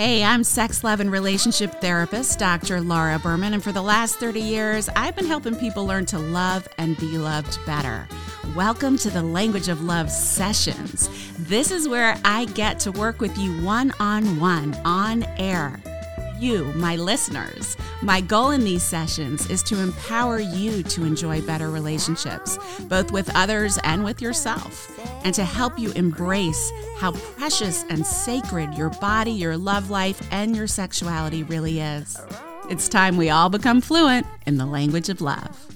Hey, I'm sex, love, and relationship therapist, Dr. Laura Berman, and for the last 30 years, I've been helping people learn to love and be loved better. Welcome to the Language of Love sessions. This is where I get to work with you one on one, on air you, my listeners. My goal in these sessions is to empower you to enjoy better relationships, both with others and with yourself, and to help you embrace how precious and sacred your body, your love life, and your sexuality really is. It's time we all become fluent in the language of love.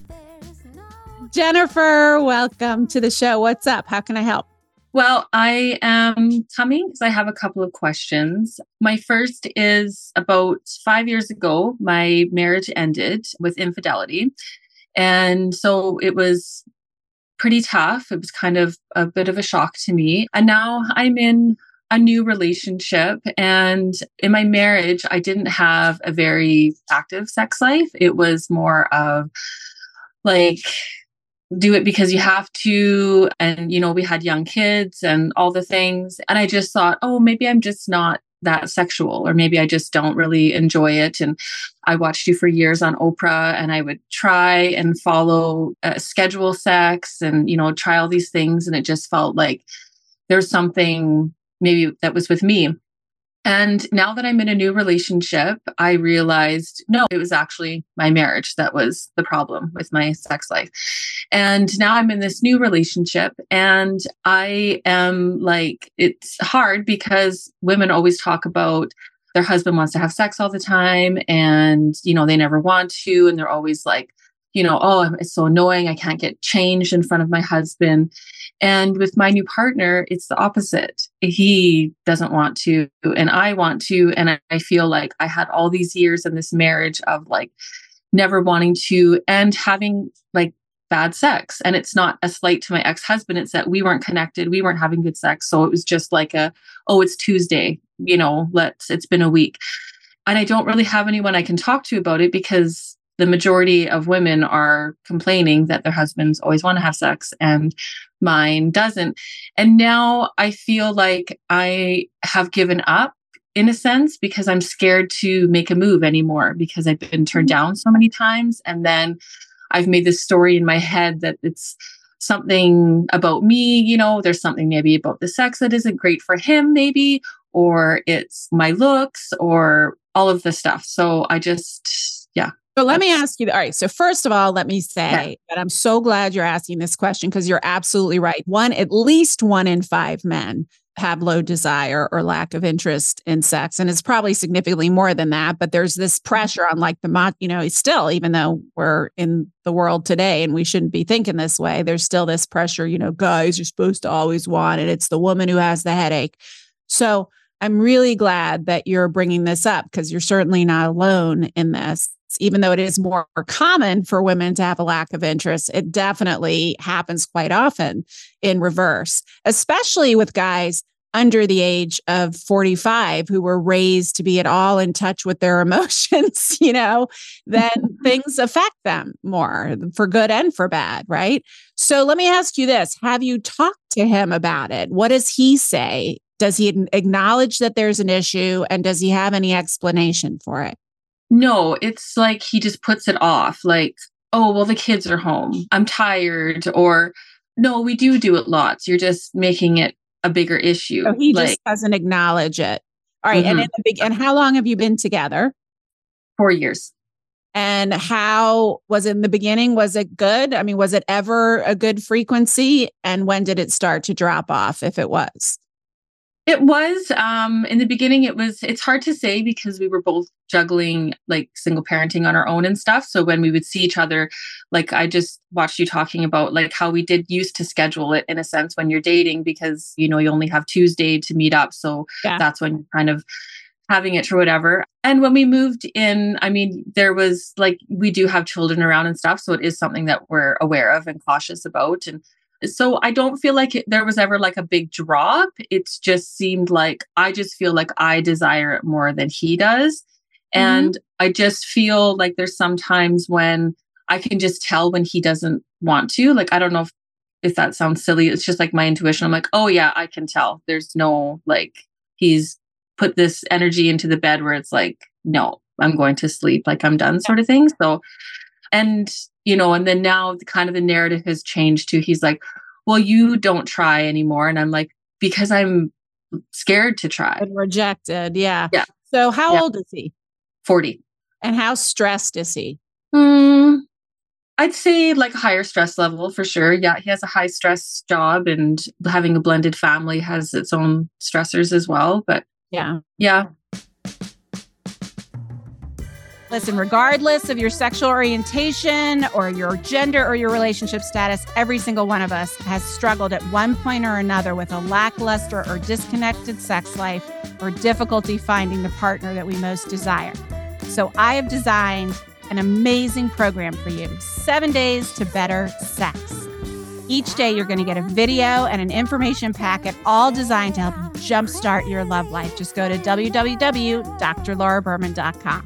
Jennifer, welcome to the show. What's up? How can I help? Well, I am coming because I have a couple of questions. My first is about five years ago, my marriage ended with infidelity. And so it was pretty tough. It was kind of a bit of a shock to me. And now I'm in a new relationship. And in my marriage, I didn't have a very active sex life. It was more of like do it because you have to and you know we had young kids and all the things. And i just thought oh maybe i'm just not that sexual or maybe i just don't really enjoy it. And i watched you for years on oprah and i would try and follow uh, schedule sex and you know try all these things. And it just felt like there's something maybe that was with me and now that I'm in a new relationship, I realized no, it was actually my marriage that was the problem with my sex life. And now I'm in this new relationship and I am like, it's hard because women always talk about their husband wants to have sex all the time and, you know, they never want to. And they're always like, you know, oh, it's so annoying. I can't get changed in front of my husband. And with my new partner, it's the opposite. He doesn't want to, and I want to. And I feel like I had all these years in this marriage of like never wanting to and having like bad sex. And it's not a slight to my ex husband. It's that we weren't connected. We weren't having good sex. So it was just like a, oh, it's Tuesday, you know, let's, it's been a week. And I don't really have anyone I can talk to about it because the majority of women are complaining that their husbands always want to have sex and mine doesn't. And now I feel like I have given up in a sense because I'm scared to make a move anymore because I've been turned mm-hmm. down so many times. And then I've made this story in my head that it's something about me, you know, there's something maybe about the sex that isn't great for him, maybe, or it's my looks or all of the stuff. So I just, yeah, so let me ask you. All right. So first of all, let me say that I'm so glad you're asking this question because you're absolutely right. One, at least one in five men have low desire or lack of interest in sex, and it's probably significantly more than that. But there's this mm-hmm. pressure on, like the, you know, still, even though we're in the world today and we shouldn't be thinking this way, there's still this pressure. You know, guys are supposed to always want it. It's the woman who has the headache. So I'm really glad that you're bringing this up because you're certainly not alone in this even though it is more common for women to have a lack of interest, it definitely happens quite often in reverse, especially with guys under the age of 45 who were raised to be at all in touch with their emotions, you know, then things affect them more for good and for bad, right? So let me ask you this Have you talked to him about it? What does he say? Does he acknowledge that there's an issue and does he have any explanation for it? No, it's like he just puts it off. Like, oh, well, the kids are home. I'm tired. Or, no, we do do it lots. You're just making it a bigger issue. So he like, just doesn't acknowledge it. All right, mm-hmm. And in the big, and how long have you been together? Four years. And how was it in the beginning? Was it good? I mean, was it ever a good frequency? And when did it start to drop off, if it was? It was um in the beginning it was it's hard to say because we were both juggling like single parenting on our own and stuff. So when we would see each other like I just watched you talking about like how we did used to schedule it in a sense when you're dating because you know you only have Tuesday to meet up. So yeah. that's when you're kind of having it or whatever. And when we moved in, I mean, there was like we do have children around and stuff, so it is something that we're aware of and cautious about and so I don't feel like it, there was ever like a big drop. It's just seemed like I just feel like I desire it more than he does. And mm-hmm. I just feel like there's sometimes when I can just tell when he doesn't want to. Like, I don't know if, if that sounds silly. It's just like my intuition. I'm like, oh, yeah, I can tell. There's no like, he's put this energy into the bed where it's like, no, I'm going to sleep, like I'm done, sort of thing. So, and you know, and then now the kind of the narrative has changed to he's like, well, you don't try anymore. And I'm like, because I'm scared to try. And rejected. Yeah. Yeah. So how Yeah. old is he? 40. And how stressed is he? Hmm. I'd say like a higher stress level for sure. Yeah, he has a high stress job and having a blended family has its own stressors as well. But Yeah. yeah, Listen, regardless of your sexual orientation or your gender or your relationship status, every single one of us has struggled at one point or another with a lackluster or disconnected sex life or difficulty finding the partner that we most desire. So I have designed an amazing program for you seven days to better sex. Each day, you're going to get a video and an information packet, all designed to help you jumpstart your love life. Just go to www.drlauraberman.com.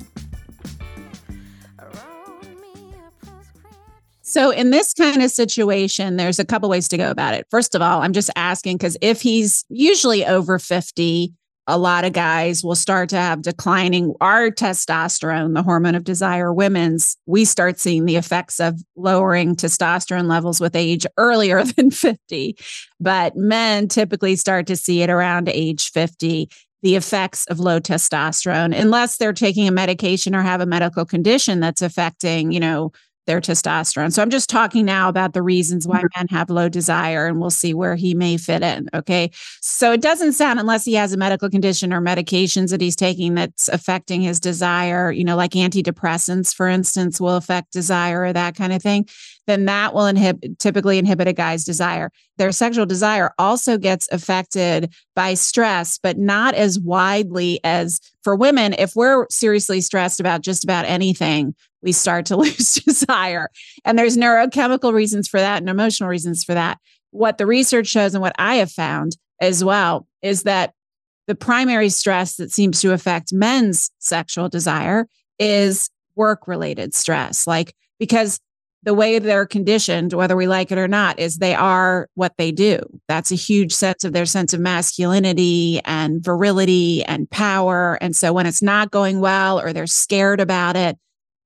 So, in this kind of situation, there's a couple ways to go about it. First of all, I'm just asking because if he's usually over 50, a lot of guys will start to have declining our testosterone, the hormone of desire, women's, we start seeing the effects of lowering testosterone levels with age earlier than 50. But men typically start to see it around age 50 the effects of low testosterone unless they're taking a medication or have a medical condition that's affecting you know their testosterone. So i'm just talking now about the reasons why mm-hmm. men have low desire and we'll see where he may fit in okay? So it doesn't sound unless he has a medical condition or medications that he's taking that's affecting his desire you know like antidepressants for instance will affect desire or that kind of thing then that will inhibit typically inhibit a guy's desire. Their sexual desire also gets affected by stress, but not as widely as for women. If we're seriously stressed about just about anything, we start to lose desire. And there's neurochemical reasons for that and emotional reasons for that. What the research shows and what I have found as well is that the primary stress that seems to affect men's sexual desire is work related stress. Like, because the way they're conditioned, whether we like it or not, is they are what they do. That's a huge sense of their sense of masculinity and virility and power. And so when it's not going well or they're scared about it,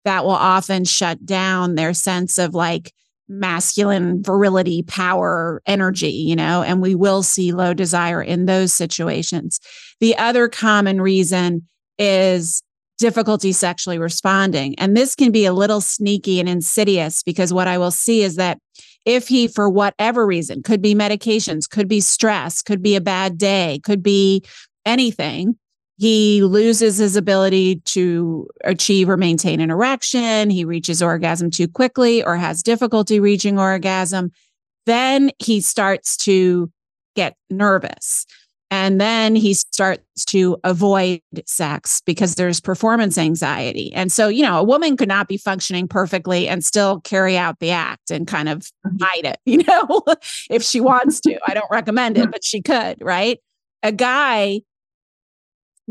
that will often shut down their sense of like masculine virility, power, energy, you know, and we will see low desire in those situations. The other common reason is difficulty sexually responding. And this can be a little sneaky and insidious because what I will see is that if he, for whatever reason, could be medications, could be stress, could be a bad day, could be anything, he loses his ability to achieve or maintain an erection, he reaches orgasm too quickly or has difficulty reaching orgasm, then he starts to get nervous. And then he starts to avoid sex because there's performance anxiety. And so, you know, a woman could not be functioning perfectly and still carry out the act and kind of mm-hmm. hide it, you know, if she wants to. I don't recommend it, but she could, right? A guy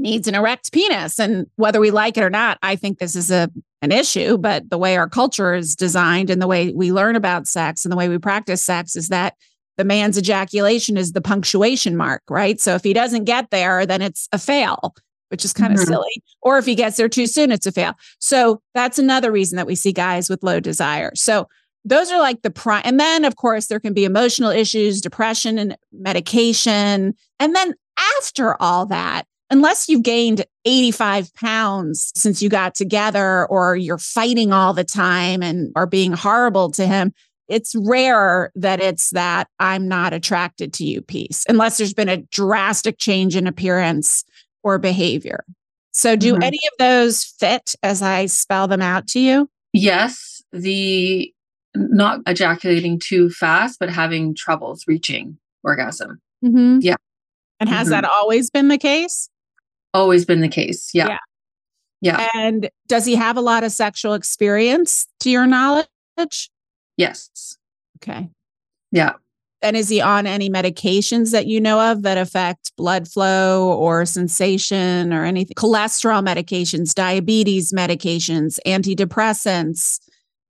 needs an erect penis. And whether we like it or not, I think this is a an issue. But the way our culture is designed and the way we learn about sex and the way we practice sex is that the man's ejaculation is the punctuation mark, right? So if he doesn't get there, then it's a fail, which is kind of Mhm. silly. Or if he gets there too soon, it's a fail. So that's another reason that we see guys with low desire. So those are like the prime. And then, of course, there can be emotional issues, depression and medication. And then after all that, unless you've gained 85 pounds since you got together or you're fighting all the time and are being horrible to him, it's rare that it's that I'm not attracted to you piece, unless there's been a drastic change in appearance or behavior. So, do Mhm. any of those fit as I spell them out to you? Yes, the not ejaculating too fast, but having troubles reaching orgasm. Mm-hmm. Yeah. And has Mhm. that always been the case? Always been the case. Yeah. Yeah. Yeah. And does he have a lot of sexual experience to your knowledge? Yes. Okay. Yeah. And is he on any medications that you know of that affect blood flow or sensation or anything? Cholesterol medications, diabetes medications, antidepressants,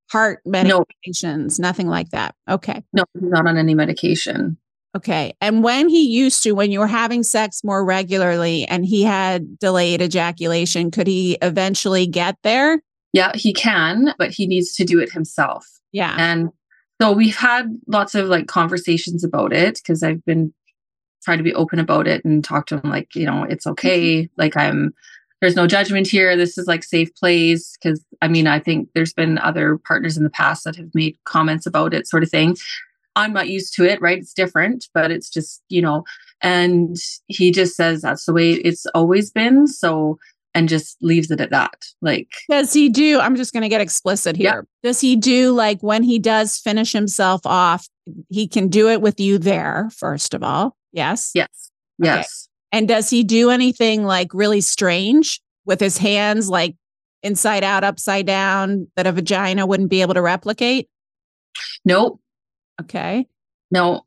heart medications, No. medications, nothing like that. Okay. No, he's not on any medication. Okay. And when he used to, when you were having sex more regularly and he had delayed ejaculation, could he eventually get there? Yeah, he can, but he needs to do it himself. Yeah. And so we've had lots of like conversations about it because I've been trying to be open about it and talk to him like, you know, it's okay. Mm-hmm. Like I'm there's no judgment here. This is like safe place. Cause I mean, I think there's been other partners in the past that have made comments about it, sort of thing. I'm not used to it, right? It's different, but it's just, you know, and he just says that's the way it's always been. So, and just leaves it at that. Like, does he do? I'm just going to get explicit here. Does he do like when he does finish himself off, he can do it with you there, first of all? Yes. Yes. Yes. And does he do anything like really strange with his hands, like inside out, upside down, that a vagina wouldn't be able to replicate? Nope. Okay. No.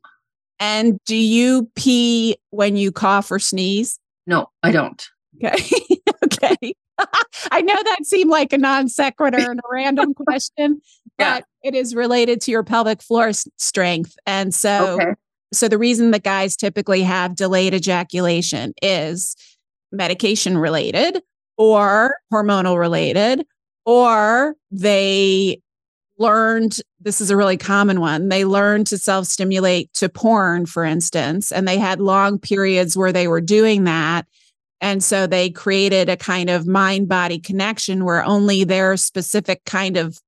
And do you pee when you cough or sneeze? No, I don't. Okay. okay. I know that seemed like a non sequitur and a random question, yeah. but it is related to your pelvic floor s- strength. And so okay. So the reason that guys typically have delayed ejaculation is medication related or hormonal related, or they learned this is a really common one. They learned to self stimulate to porn, for instance, and they had long periods where they were doing that. And so they created a kind of mind body connection where only their specific kind of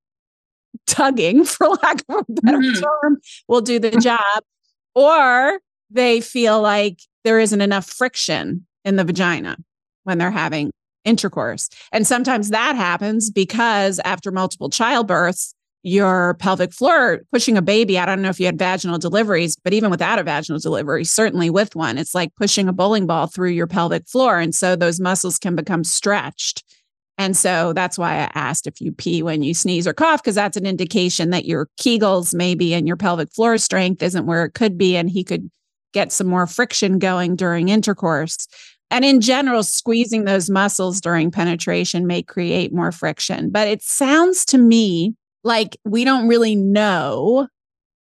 tugging, for lack of a better mm-hmm. term, will do the job or they feel like there isn't enough friction in the vagina when they're having intercourse. And sometimes that happens because after multiple childbirths, your pelvic floor pushing a baby. I don't know if you had vaginal deliveries, but even without a vaginal delivery, certainly with one, it's like pushing a bowling ball through your pelvic floor. And so those muscles can become stretched. And so that's why I asked if you pee when you sneeze or cough, because that's an indication that your Kegels maybe and your pelvic floor strength isn't where it could be. And he could get some more friction going during intercourse. And in general, squeezing those muscles during penetration may create more friction. But it sounds to me like we don't really know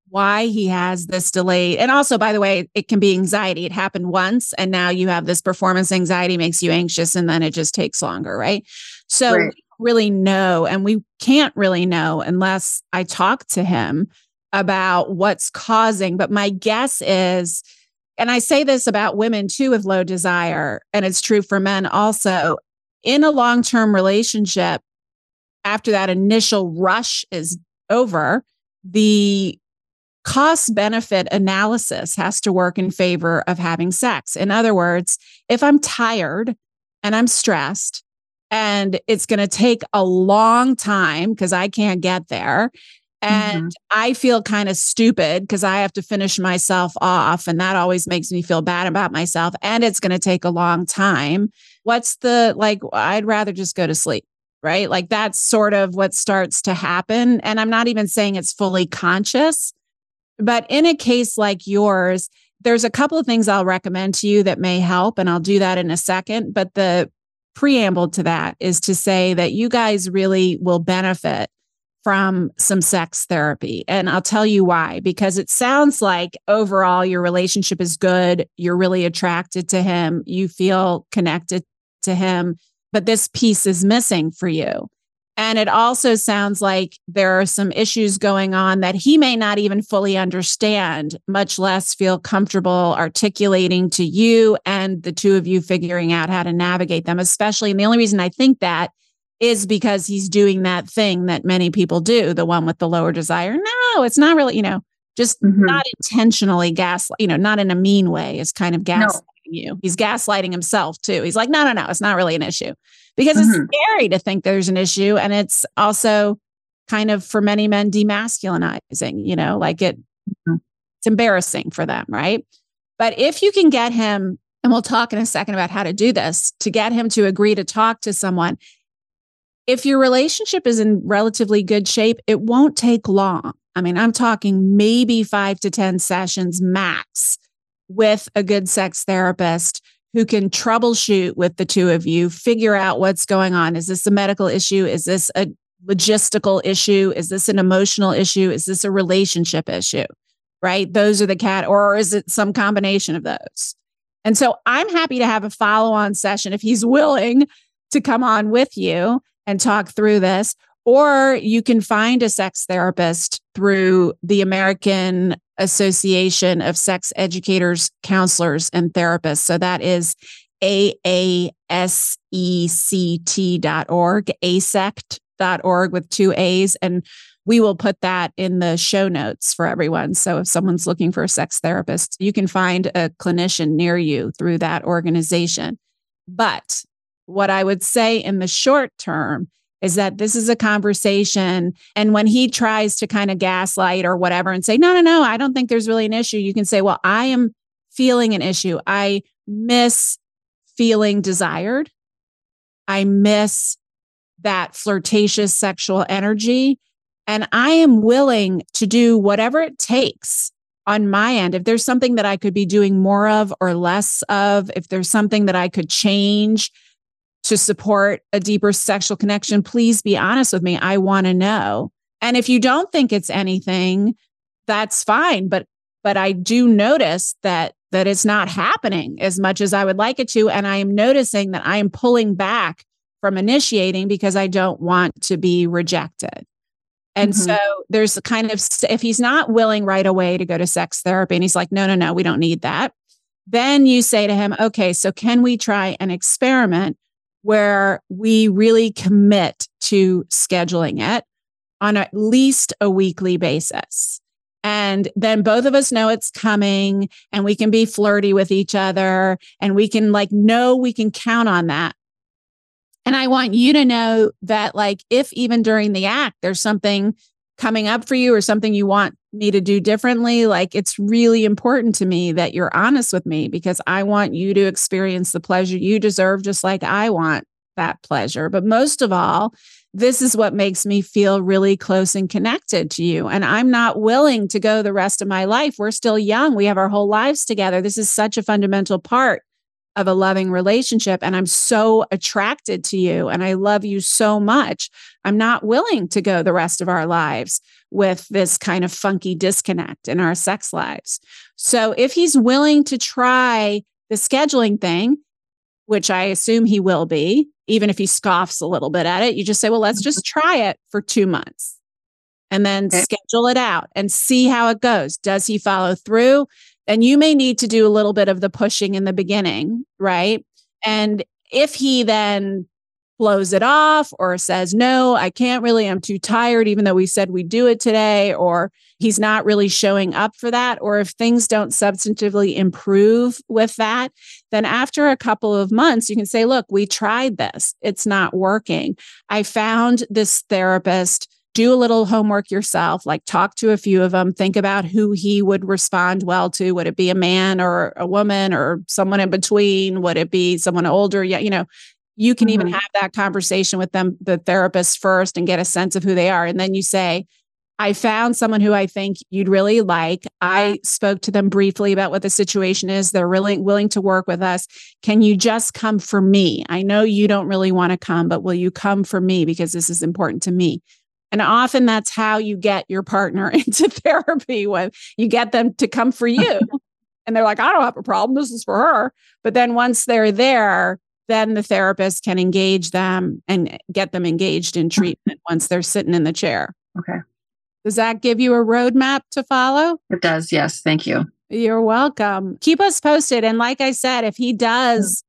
why he has this delay. And also, by the way, it can be anxiety. It happened once, and now you have this performance anxiety makes you anxious, and then it just takes longer, right? So, right. really know, and we can't really know unless I talk to him about what's causing. But my guess is, and I say this about women too with low desire, and it's true for men also, in a long term relationship, after that initial rush is over, the cost benefit analysis has to work in favor of having sex. In other words, if I'm tired and I'm stressed and it's going to take a long time because I can't get there. And mm-hmm. I feel kind of stupid because I have to finish myself off. And that always makes me feel bad about myself. And it's going to take a long time. What's the like? I'd rather just go to sleep right? Like that's sort of what starts to happen. And I'm not even saying it's fully conscious, but in a case like yours, there's a couple of things I'll recommend to you that may help, and I'll do that in a second. But the preamble to that is to say that you guys really will benefit from some sex therapy. And I'll tell you why, because it sounds like overall your relationship is good. You're really attracted to him. You feel connected to him, but this piece is missing for you. And it also sounds like there are some issues going on that he may not even fully understand, much less feel comfortable articulating to you and the two of you figuring out how to navigate them, especially. And the only reason I think that is because he's doing that thing that many people do, the one with the lower desire. No, it's not really, you know, just mm-hmm. not intentionally gas, you know, not in a mean way. It's kind of gaslighting no. You. He's gaslighting himself too. He's like, no, no, no, it's not really an issue because mm-hmm. it's scary to think there's an issue. And it's also kind of for many men demasculinizing, you know, like it, mm-hmm. it's embarrassing for them. Right. But if you can get him, and we'll talk in a second about how to do this, to get him to agree to talk to someone, if your relationship is in relatively good shape, it won't take long. I mean, I'm talking maybe five to 10 sessions max with a good sex therapist who can troubleshoot with the two of you, figure out what's going on. Is this a medical issue? Is this a logistical issue? Is this an emotional issue? Is this a relationship issue? right? Those are the cat, or is it some combination of those? And so I'm happy to have a follow on session if he's willing to come on with you and talk through this. Or you can find a sex therapist through the American Association of Sex Educators, Counselors, and Therapists. So that is AASECT.org, ASECT.org with two A's. And we will put that in the show notes for everyone. So if someone's looking for a sex therapist, you can find a clinician near you through that organization. But what I would say in the short term is that this is a conversation. And when he tries to kind of gaslight or whatever and say, no, no, no, I don't think there's really an issue, you can say, well, I am feeling an issue. I miss feeling desired. I miss that flirtatious sexual energy. And I am willing to do whatever it takes on my end. If there's something that I could be doing more of or less of, if there's something that I could change to support a deeper sexual connection, please be honest with me. I want to know. And if you don't think it's anything, that's fine. But but I do notice that that it's not happening as much as I would like it to. And I am noticing that I am pulling back from initiating because I don't want to be rejected. And mm-hmm. so there's a kind of, if he's not willing right away to go to sex therapy and he's like, no, no, no, we don't need that. Then you say to him, okay, so can we try an experiment where we really commit to scheduling it on at least a weekly basis? And then both of us know it's coming and we can be flirty with each other and we can like know we can count on that and I want you to know that, like, if even during the act there's something coming up for you or something you want me to do differently, like, it's really important to me that you're honest with me because I want you to experience the pleasure you deserve, just like I want that pleasure. But most of all, this is what makes me feel really close and connected to you. And I'm not willing to go the rest of my life. We're still young. We have our whole lives together. This is such a fundamental part of a loving relationship and I'm so attracted to you and I love you so much. I'm not willing to go the rest of our lives with this kind of funky disconnect in our sex lives. So if he's willing to try the scheduling thing, which I assume he will be, even if he scoffs a little bit at it, you just say, well, let's just mm-hmm. try it for two months and then okay. schedule it out and see how it goes. Does he follow through? And you may need to do a little bit of the pushing in the beginning, right? And if he then blows it off or says, no, I can't really, I'm too tired, even though we said we'd do it today, or he's not really showing up for that, or if things don't substantively improve with that, then after a couple of months, you can say, look, we tried this, it's not working. I found this therapist do a little homework yourself, like talk to a few of them, think about who he would respond well to. Would it be a man or a woman or someone in between? Would it be someone older? Yeah, you know, you can mm-hmm. even have that conversation with them, the therapist first, and get a sense of who they are. And then you say, I found someone who I think you'd really like. I spoke to them briefly about what the situation is. They're really willing to work with us. Can you just come for me? I know you don't really want to come, but will you come for me because this is important to me? And often that's how you get your partner into therapy when you get them to come for you. and they're like, I don't have a problem. This is for her. But then once they're there, then the therapist can engage them and get them engaged in treatment once they're sitting in the chair. Okay. Does that give you a roadmap to follow? It does. Yes. Thank you. You're welcome. Keep us posted. And like I said, if he does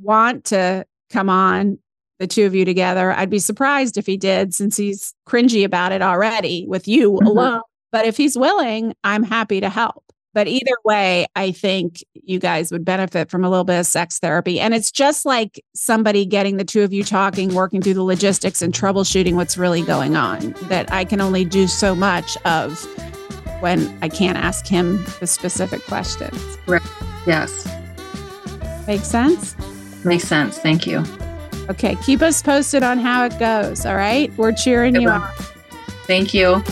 want to come on, the two of you together. I'd be surprised if he did since he's cringy about it already with you mm-hmm. alone. But if he's willing, I'm happy to help. But either way, I think you guys would benefit from a little bit of sex therapy. And it's just like somebody getting the two of you talking, working through the logistics and troubleshooting what's really going on that I can only do so much of when I can't ask him the specific questions. Right. Yes. Makes sense? Makes sense. Thank you. Okay, keep us posted on how it goes. All right, we're cheering you on. Thank you.